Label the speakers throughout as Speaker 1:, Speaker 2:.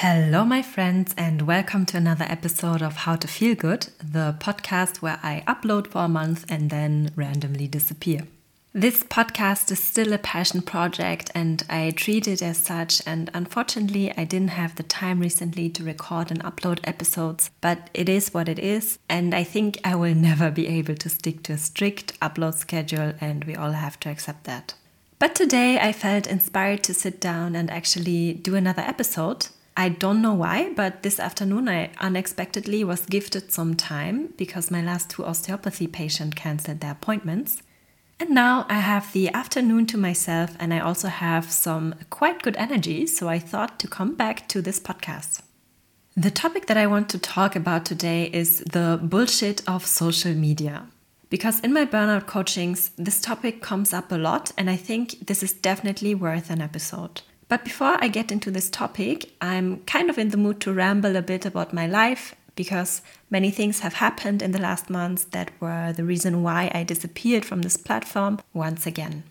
Speaker 1: Hello, my friends, and welcome to another episode of How to Feel Good, the podcast where I upload for a month and then randomly disappear. This podcast is still a passion project and I treat it as such. And unfortunately, I didn't have the time recently to record and upload episodes, but it is what it is. And I think I will never be able to stick to a strict upload schedule, and we all have to accept that. But today I felt inspired to sit down and actually do another episode I don't know why, but this afternoon I unexpectedly was gifted some time because my last two osteopathy patients cancelled their appointments. And now I have the afternoon to myself and I also have some quite good energy, so I thought to come back to this podcast. The topic that I want to talk about today is the bullshit of social media. Because in my burnout coachings, this topic comes up a lot, and I think this is definitely worth an episode. But before I get into this topic, I'm kind of in the mood to ramble a bit about my life because many things have happened in the last months that were the reason why I disappeared from this platform once again.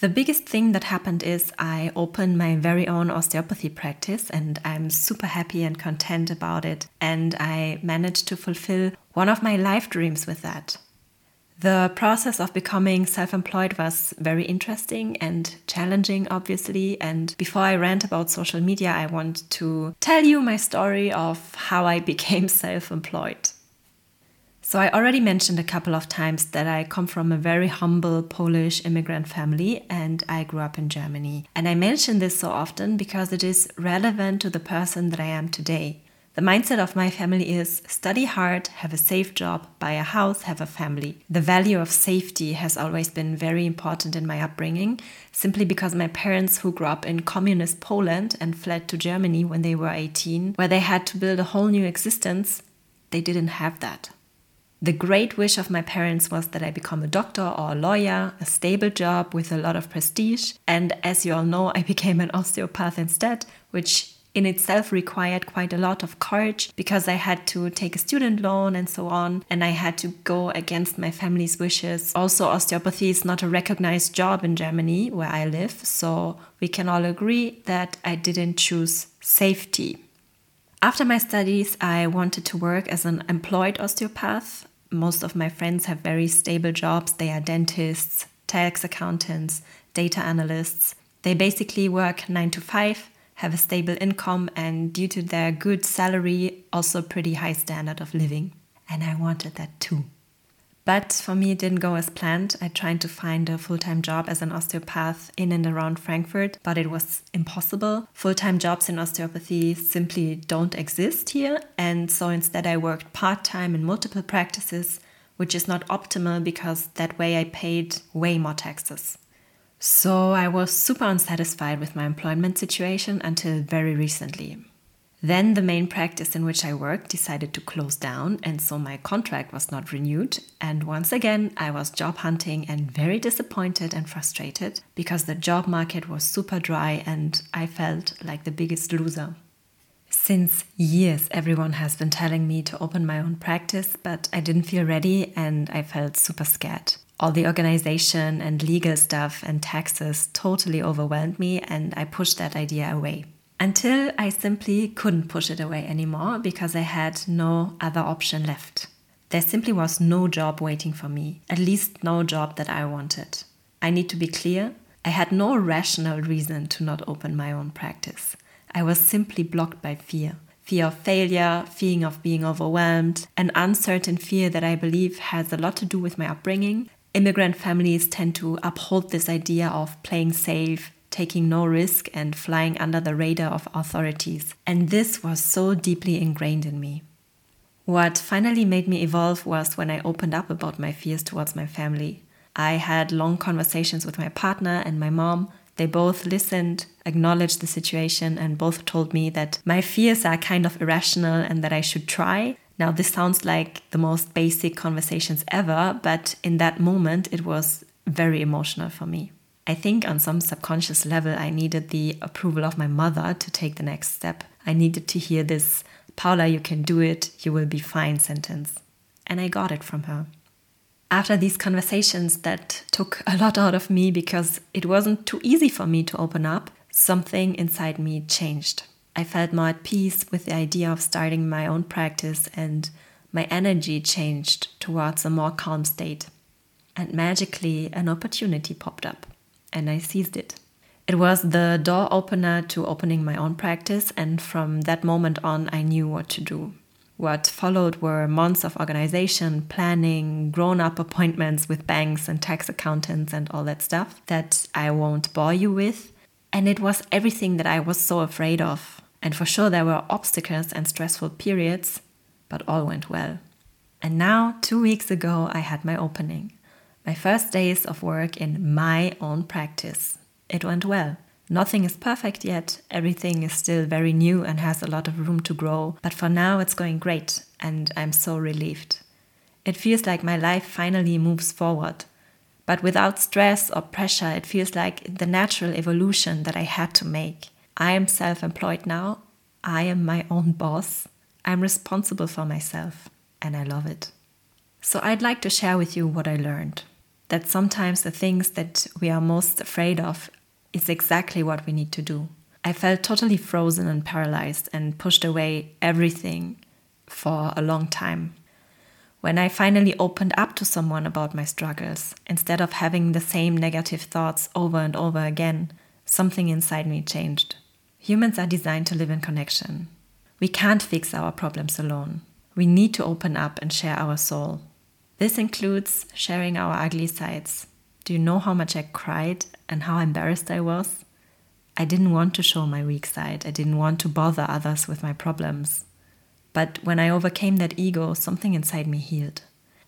Speaker 1: The biggest thing that happened is I opened my very own osteopathy practice and I'm super happy and content about it. And I managed to fulfill one of my life dreams with that. The process of becoming self employed was very interesting and challenging, obviously. And before I rant about social media, I want to tell you my story of how I became self employed. So, I already mentioned a couple of times that I come from a very humble Polish immigrant family and I grew up in Germany. And I mention this so often because it is relevant to the person that I am today. The mindset of my family is study hard, have a safe job, buy a house, have a family. The value of safety has always been very important in my upbringing, simply because my parents, who grew up in communist Poland and fled to Germany when they were 18, where they had to build a whole new existence, they didn't have that. The great wish of my parents was that I become a doctor or a lawyer, a stable job with a lot of prestige. And as you all know, I became an osteopath instead, which in itself required quite a lot of courage because I had to take a student loan and so on, and I had to go against my family's wishes. Also, osteopathy is not a recognized job in Germany where I live, so we can all agree that I didn't choose safety. After my studies, I wanted to work as an employed osteopath. Most of my friends have very stable jobs. They are dentists, tax accountants, data analysts. They basically work nine to five have a stable income, and due to their good salary, also pretty high standard of living. And I wanted that too. But for me, it didn't go as planned. I tried to find a full time job as an osteopath in and around Frankfurt, but it was impossible. Full time jobs in osteopathy simply don't exist here. And so instead, I worked part time in multiple practices, which is not optimal because that way I paid way more taxes. So I was super unsatisfied with my employment situation until very recently. Then the main practice in which I worked decided to close down, and so my contract was not renewed. And once again, I was job hunting and very disappointed and frustrated because the job market was super dry and I felt like the biggest loser. Since years, everyone has been telling me to open my own practice, but I didn't feel ready and I felt super scared all the organization and legal stuff and taxes totally overwhelmed me, and I pushed that idea away. Until I simply couldn't push it away anymore because I had no other option left. There simply was no job waiting for me, at least no job that I wanted. I need to be clear I had no rational reason to not open my own practice. I was simply blocked by fear fear of failure, fear of being overwhelmed, an uncertain fear that I believe has a lot to do with my upbringing immigrant families tend to uphold this idea of playing safe, taking no risk, and flying under the radar of authorities. And this was so deeply ingrained in me. What finally made me evolve was when I opened up about my fears towards my family. I had long conversations with my partner and my mom. They both listened, acknowledged the situation, and both told me that my fears are kind of irrational and that I should try now, this sounds like the most basic conversations ever, but in that moment, it was very emotional for me. I think on some subconscious level, I needed the approval of my mother to take the next step. I needed to hear this, Paula, you can do it, you will be fine sentence. And I got it from her. After these conversations that took a lot out of me because it wasn't too easy for me to open up, something inside me changed. I felt more at peace with the idea of starting my own practice, and my energy changed towards a more calm state. And magically, an opportunity popped up, and I seized it. It was the door opener to opening my own practice, and from that moment on, I knew what to do. What followed were months of organization, planning, grown up appointments with banks and tax accountants and all that stuff that I won't bore you with. And it was everything that I was so afraid of. And for sure, there were obstacles and stressful periods, but all went well. And now, two weeks ago, I had my opening. My first days of work in my own practice. It went well. Nothing is perfect yet, everything is still very new and has a lot of room to grow, but for now it's going great and I'm so relieved. It feels like my life finally moves forward. But without stress or pressure, it feels like the natural evolution that I had to make. I am self employed now, I am my own boss, I'm responsible for myself, and I love it. So I'd like to share with you what I learned. That sometimes the things that we are most afraid of is exactly what we need to do. I felt totally frozen and paralyzed and pushed away everything for a long time. When I finally opened up to someone about my struggles, instead of having the same negative thoughts over and over again, something inside me changed. Humans are designed to live in connection. We can't fix our problems alone. We need to open up and share our soul. This includes sharing our ugly sides, do you know how much I cried and how embarrassed I was? I didn't want to show my weak side. I didn't want to bother others with my problems. But when I overcame that ego, something inside me healed.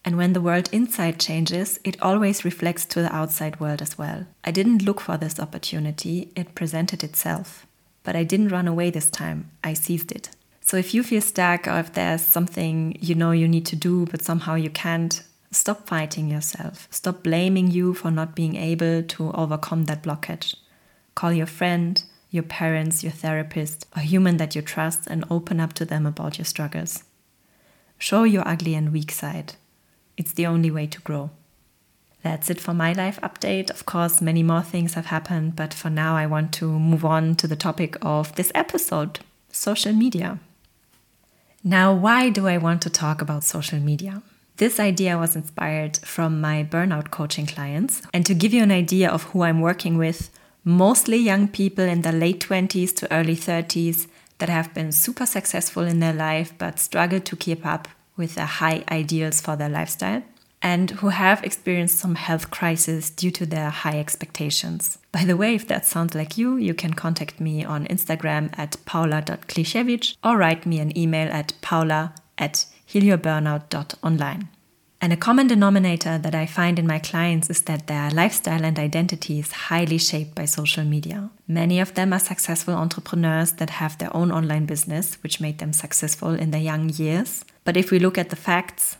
Speaker 1: And when the world inside changes, it always reflects to the outside world as well. I didn't look for this opportunity, it presented itself. But I didn't run away this time, I seized it. So if you feel stuck or if there's something you know you need to do but somehow you can't, Stop fighting yourself. Stop blaming you for not being able to overcome that blockage. Call your friend, your parents, your therapist, a human that you trust, and open up to them about your struggles. Show your ugly and weak side. It's the only way to grow. That's it for my life update. Of course, many more things have happened, but for now, I want to move on to the topic of this episode social media. Now, why do I want to talk about social media? This idea was inspired from my burnout coaching clients. And to give you an idea of who I'm working with, mostly young people in the late 20s to early 30s that have been super successful in their life but struggle to keep up with the high ideals for their lifestyle and who have experienced some health crisis due to their high expectations. By the way, if that sounds like you, you can contact me on Instagram at paula.klisiewicz or write me an email at paula at healyourburnout.online. And a common denominator that I find in my clients is that their lifestyle and identity is highly shaped by social media. Many of them are successful entrepreneurs that have their own online business, which made them successful in their young years. But if we look at the facts,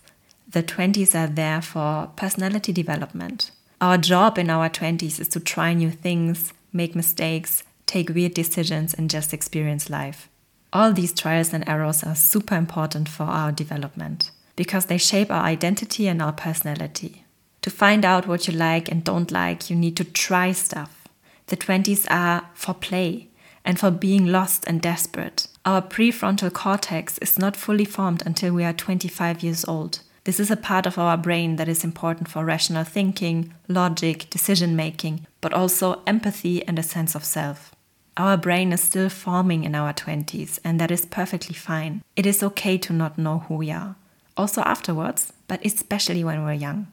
Speaker 1: the 20s are there for personality development. Our job in our 20s is to try new things, make mistakes, take weird decisions, and just experience life. All these trials and errors are super important for our development because they shape our identity and our personality. To find out what you like and don't like, you need to try stuff. The 20s are for play and for being lost and desperate. Our prefrontal cortex is not fully formed until we are 25 years old. This is a part of our brain that is important for rational thinking, logic, decision making, but also empathy and a sense of self. Our brain is still forming in our 20s, and that is perfectly fine. It is okay to not know who we are, also afterwards, but especially when we're young.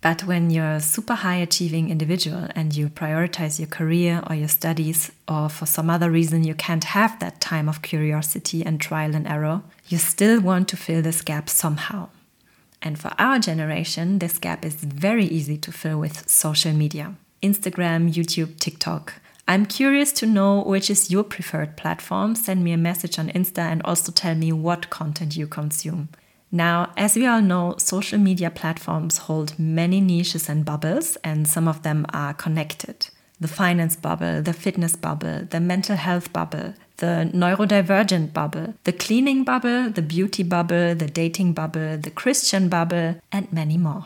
Speaker 1: But when you're a super high achieving individual and you prioritize your career or your studies, or for some other reason you can't have that time of curiosity and trial and error, you still want to fill this gap somehow. And for our generation, this gap is very easy to fill with social media Instagram, YouTube, TikTok. I'm curious to know which is your preferred platform. Send me a message on Insta and also tell me what content you consume. Now, as we all know, social media platforms hold many niches and bubbles, and some of them are connected. The finance bubble, the fitness bubble, the mental health bubble, the neurodivergent bubble, the cleaning bubble, the beauty bubble, the dating bubble, the Christian bubble, and many more.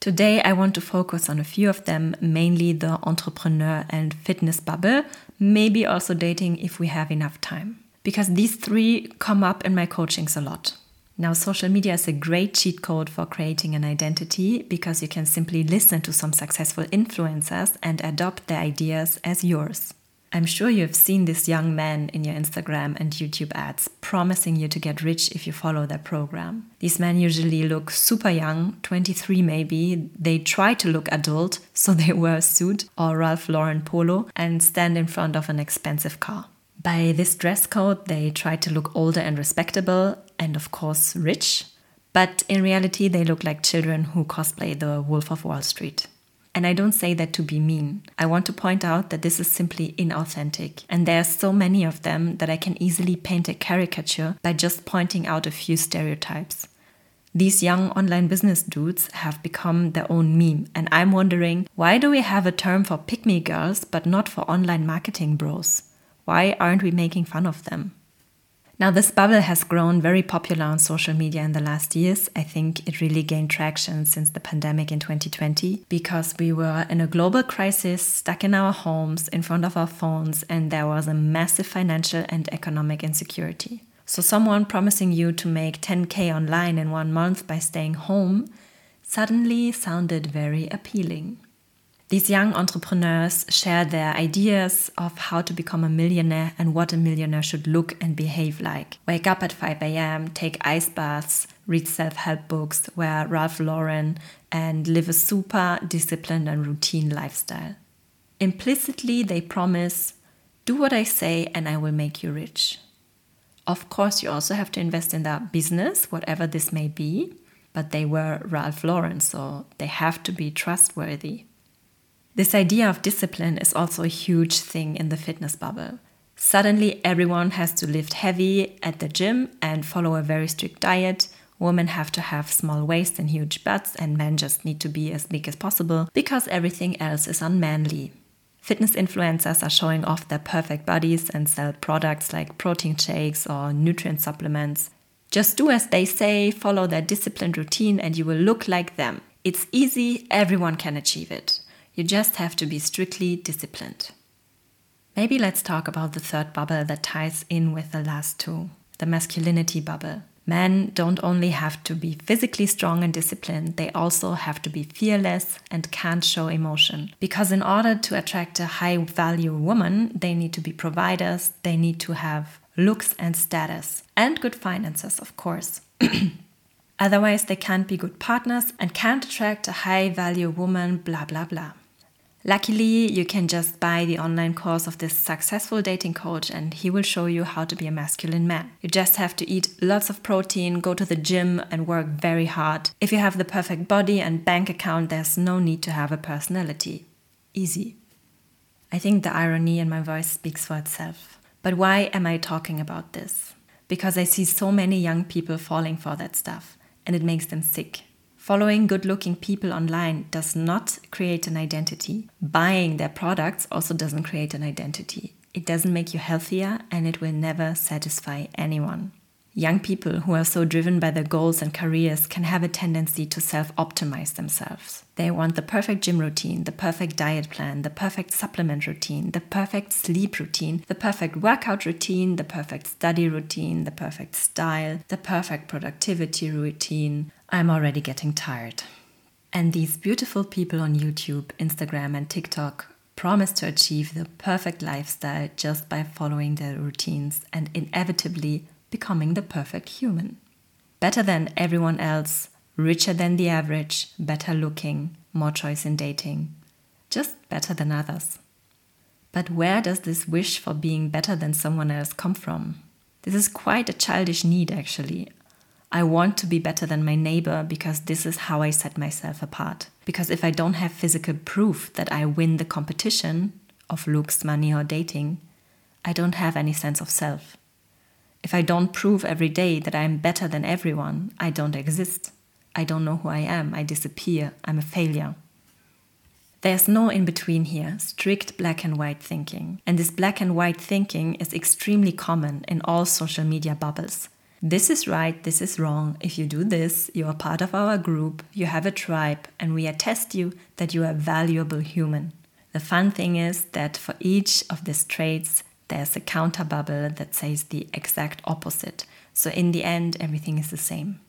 Speaker 1: Today, I want to focus on a few of them, mainly the entrepreneur and fitness bubble, maybe also dating if we have enough time. because these three come up in my coachings a lot. Now, social media is a great cheat code for creating an identity because you can simply listen to some successful influencers and adopt their ideas as yours. I'm sure you've seen this young man in your Instagram and YouTube ads promising you to get rich if you follow their program. These men usually look super young, 23 maybe. They try to look adult, so they wear a suit or Ralph Lauren polo and stand in front of an expensive car. By this dress code, they try to look older and respectable, and of course, rich. But in reality, they look like children who cosplay the Wolf of Wall Street. And I don't say that to be mean. I want to point out that this is simply inauthentic. And there are so many of them that I can easily paint a caricature by just pointing out a few stereotypes. These young online business dudes have become their own meme, and I'm wondering why do we have a term for pick me girls but not for online marketing bros? Why aren't we making fun of them? Now, this bubble has grown very popular on social media in the last years. I think it really gained traction since the pandemic in 2020 because we were in a global crisis, stuck in our homes, in front of our phones, and there was a massive financial and economic insecurity. So, someone promising you to make 10k online in one month by staying home suddenly sounded very appealing. These young entrepreneurs share their ideas of how to become a millionaire and what a millionaire should look and behave like. Wake up at 5 a.m., take ice baths, read self help books, wear Ralph Lauren, and live a super disciplined and routine lifestyle. Implicitly, they promise do what I say and I will make you rich. Of course, you also have to invest in that business, whatever this may be, but they were Ralph Lauren, so they have to be trustworthy. This idea of discipline is also a huge thing in the fitness bubble. Suddenly, everyone has to lift heavy at the gym and follow a very strict diet. Women have to have small waists and huge butts, and men just need to be as big as possible because everything else is unmanly. Fitness influencers are showing off their perfect bodies and sell products like protein shakes or nutrient supplements. Just do as they say, follow their disciplined routine, and you will look like them. It's easy, everyone can achieve it. You just have to be strictly disciplined. Maybe let's talk about the third bubble that ties in with the last two the masculinity bubble. Men don't only have to be physically strong and disciplined, they also have to be fearless and can't show emotion. Because in order to attract a high value woman, they need to be providers, they need to have looks and status, and good finances, of course. Otherwise, they can't be good partners and can't attract a high value woman, blah blah blah. Luckily, you can just buy the online course of this successful dating coach and he will show you how to be a masculine man. You just have to eat lots of protein, go to the gym, and work very hard. If you have the perfect body and bank account, there's no need to have a personality. Easy. I think the irony in my voice speaks for itself. But why am I talking about this? Because I see so many young people falling for that stuff and it makes them sick. Following good looking people online does not create an identity. Buying their products also doesn't create an identity. It doesn't make you healthier and it will never satisfy anyone. Young people who are so driven by their goals and careers can have a tendency to self optimize themselves. They want the perfect gym routine, the perfect diet plan, the perfect supplement routine, the perfect sleep routine, the perfect workout routine, the perfect study routine, the perfect style, the perfect productivity routine. I'm already getting tired. And these beautiful people on YouTube, Instagram, and TikTok promise to achieve the perfect lifestyle just by following their routines and inevitably becoming the perfect human. Better than everyone else, richer than the average, better looking, more choice in dating. Just better than others. But where does this wish for being better than someone else come from? This is quite a childish need, actually. I want to be better than my neighbor because this is how I set myself apart. Because if I don't have physical proof that I win the competition of looks, money, or dating, I don't have any sense of self. If I don't prove every day that I am better than everyone, I don't exist. I don't know who I am. I disappear. I'm a failure. There's no in between here, strict black and white thinking. And this black and white thinking is extremely common in all social media bubbles. This is right, this is wrong. If you do this, you are part of our group, you have a tribe, and we attest you that you are a valuable human. The fun thing is that for each of these traits, there's a counter bubble that says the exact opposite. So in the end, everything is the same.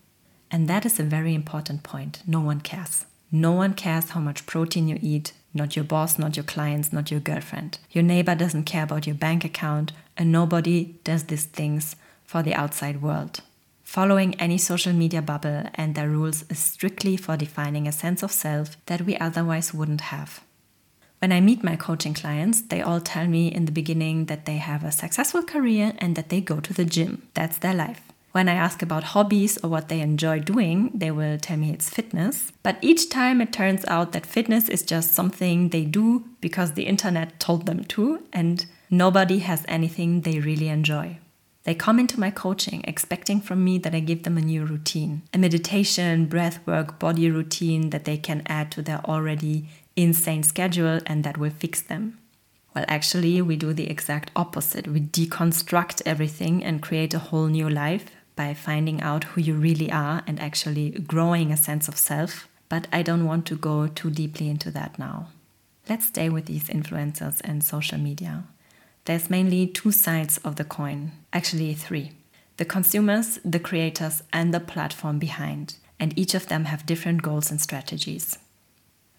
Speaker 1: And that is a very important point. No one cares. No one cares how much protein you eat, not your boss, not your clients, not your girlfriend. Your neighbor doesn't care about your bank account, and nobody does these things for the outside world. Following any social media bubble and their rules is strictly for defining a sense of self that we otherwise wouldn't have. When I meet my coaching clients, they all tell me in the beginning that they have a successful career and that they go to the gym. That's their life. When I ask about hobbies or what they enjoy doing, they will tell me it's fitness. But each time it turns out that fitness is just something they do because the internet told them to, and nobody has anything they really enjoy. They come into my coaching expecting from me that I give them a new routine, a meditation, breath work, body routine that they can add to their already insane schedule and that will fix them. Well, actually, we do the exact opposite. We deconstruct everything and create a whole new life by finding out who you really are and actually growing a sense of self. But I don't want to go too deeply into that now. Let's stay with these influencers and social media. There's mainly two sides of the coin, actually, three the consumers, the creators, and the platform behind. And each of them have different goals and strategies.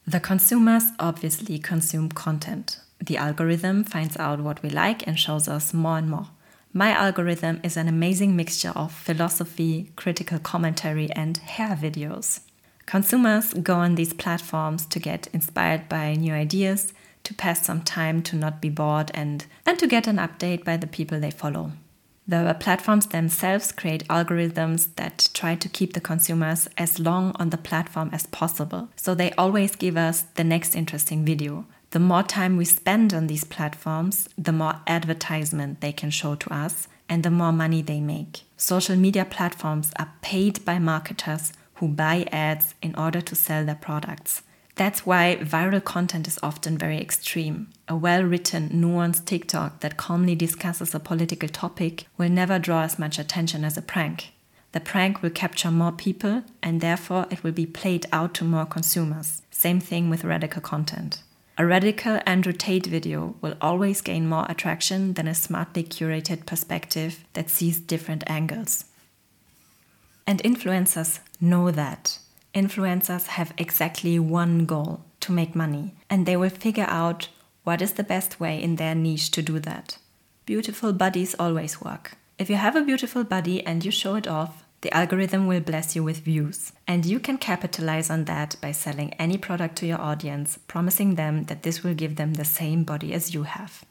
Speaker 1: The consumers obviously consume content. The algorithm finds out what we like and shows us more and more. My algorithm is an amazing mixture of philosophy, critical commentary, and hair videos. Consumers go on these platforms to get inspired by new ideas, to pass some time to not be bored, and then to get an update by the people they follow. The platforms themselves create algorithms that try to keep the consumers as long on the platform as possible. So they always give us the next interesting video, the more time we spend on these platforms, the more advertisement they can show to us and the more money they make. Social media platforms are paid by marketers who buy ads in order to sell their products. That's why viral content is often very extreme. A well written, nuanced TikTok that calmly discusses a political topic will never draw as much attention as a prank. The prank will capture more people and therefore it will be played out to more consumers. Same thing with radical content. A radical Andrew Tate video will always gain more attraction than a smartly curated perspective that sees different angles. And influencers know that. Influencers have exactly one goal to make money, and they will figure out what is the best way in their niche to do that. Beautiful bodies always work. If you have a beautiful body and you show it off, the algorithm will bless you with views. And you can capitalize on that by selling any product to your audience, promising them that this will give them the same body as you have.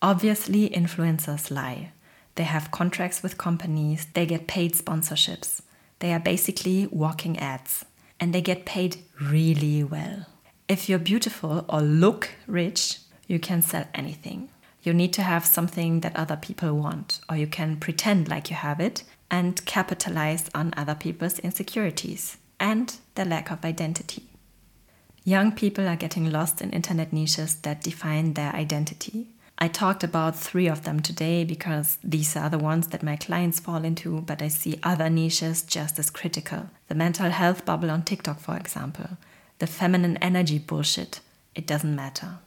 Speaker 1: Obviously, influencers lie. They have contracts with companies, they get paid sponsorships. They are basically walking ads, and they get paid really well. If you're beautiful or look rich, you can sell anything. You need to have something that other people want, or you can pretend like you have it and capitalize on other people's insecurities and their lack of identity. Young people are getting lost in internet niches that define their identity. I talked about three of them today because these are the ones that my clients fall into, but I see other niches just as critical. The mental health bubble on TikTok, for example, the feminine energy bullshit. It doesn't matter.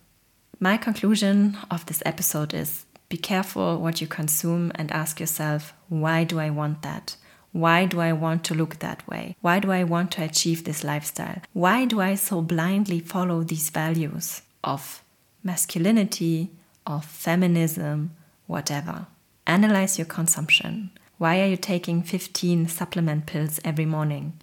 Speaker 1: My conclusion of this episode is be careful what you consume and ask yourself, why do I want that? Why do I want to look that way? Why do I want to achieve this lifestyle? Why do I so blindly follow these values of masculinity, of feminism, whatever? Analyze your consumption. Why are you taking 15 supplement pills every morning?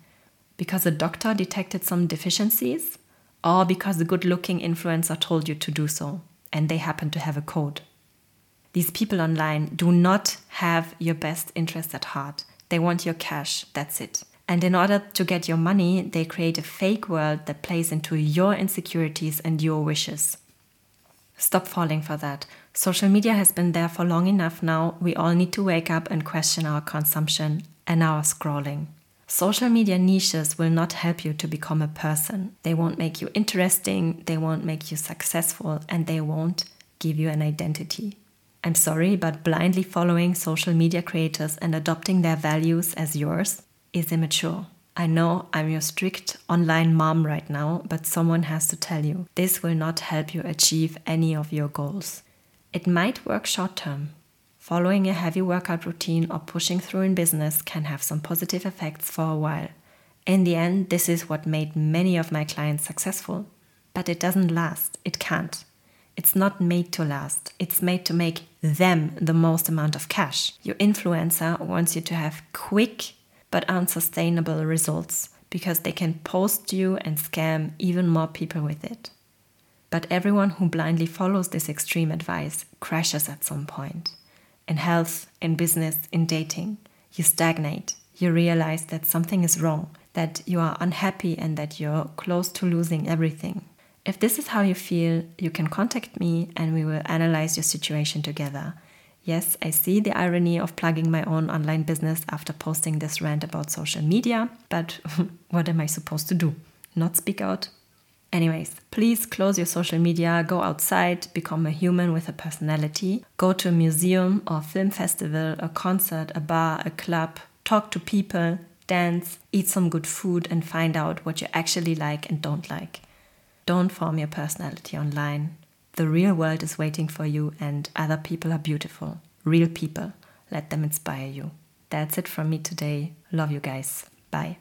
Speaker 1: Because a doctor detected some deficiencies? Or because a good looking influencer told you to do so and they happen to have a code? These people online do not have your best interest at heart. They want your cash, that's it. And in order to get your money, they create a fake world that plays into your insecurities and your wishes. Stop falling for that. Social media has been there for long enough now. We all need to wake up and question our consumption and our scrolling. Social media niches will not help you to become a person. They won't make you interesting, they won't make you successful, and they won't give you an identity. I'm sorry, but blindly following social media creators and adopting their values as yours is immature. I know I'm your strict online mom right now, but someone has to tell you this will not help you achieve any of your goals. It might work short term. Following a heavy workout routine or pushing through in business can have some positive effects for a while. In the end, this is what made many of my clients successful. But it doesn't last. It can't. It's not made to last. It's made to make them the most amount of cash. Your influencer wants you to have quick but unsustainable results because they can post you and scam even more people with it. But everyone who blindly follows this extreme advice crashes at some point. In health, in business, in dating, you stagnate. You realize that something is wrong, that you are unhappy, and that you're close to losing everything. If this is how you feel, you can contact me and we will analyze your situation together. Yes, I see the irony of plugging my own online business after posting this rant about social media, but what am I supposed to do? Not speak out? Anyways, please close your social media, go outside, become a human with a personality, go to a museum or film festival, a concert, a bar, a club, talk to people, dance, eat some good food, and find out what you actually like and don't like. Don't form your personality online. The real world is waiting for you, and other people are beautiful. Real people. Let them inspire you. That's it from me today. Love you guys. Bye.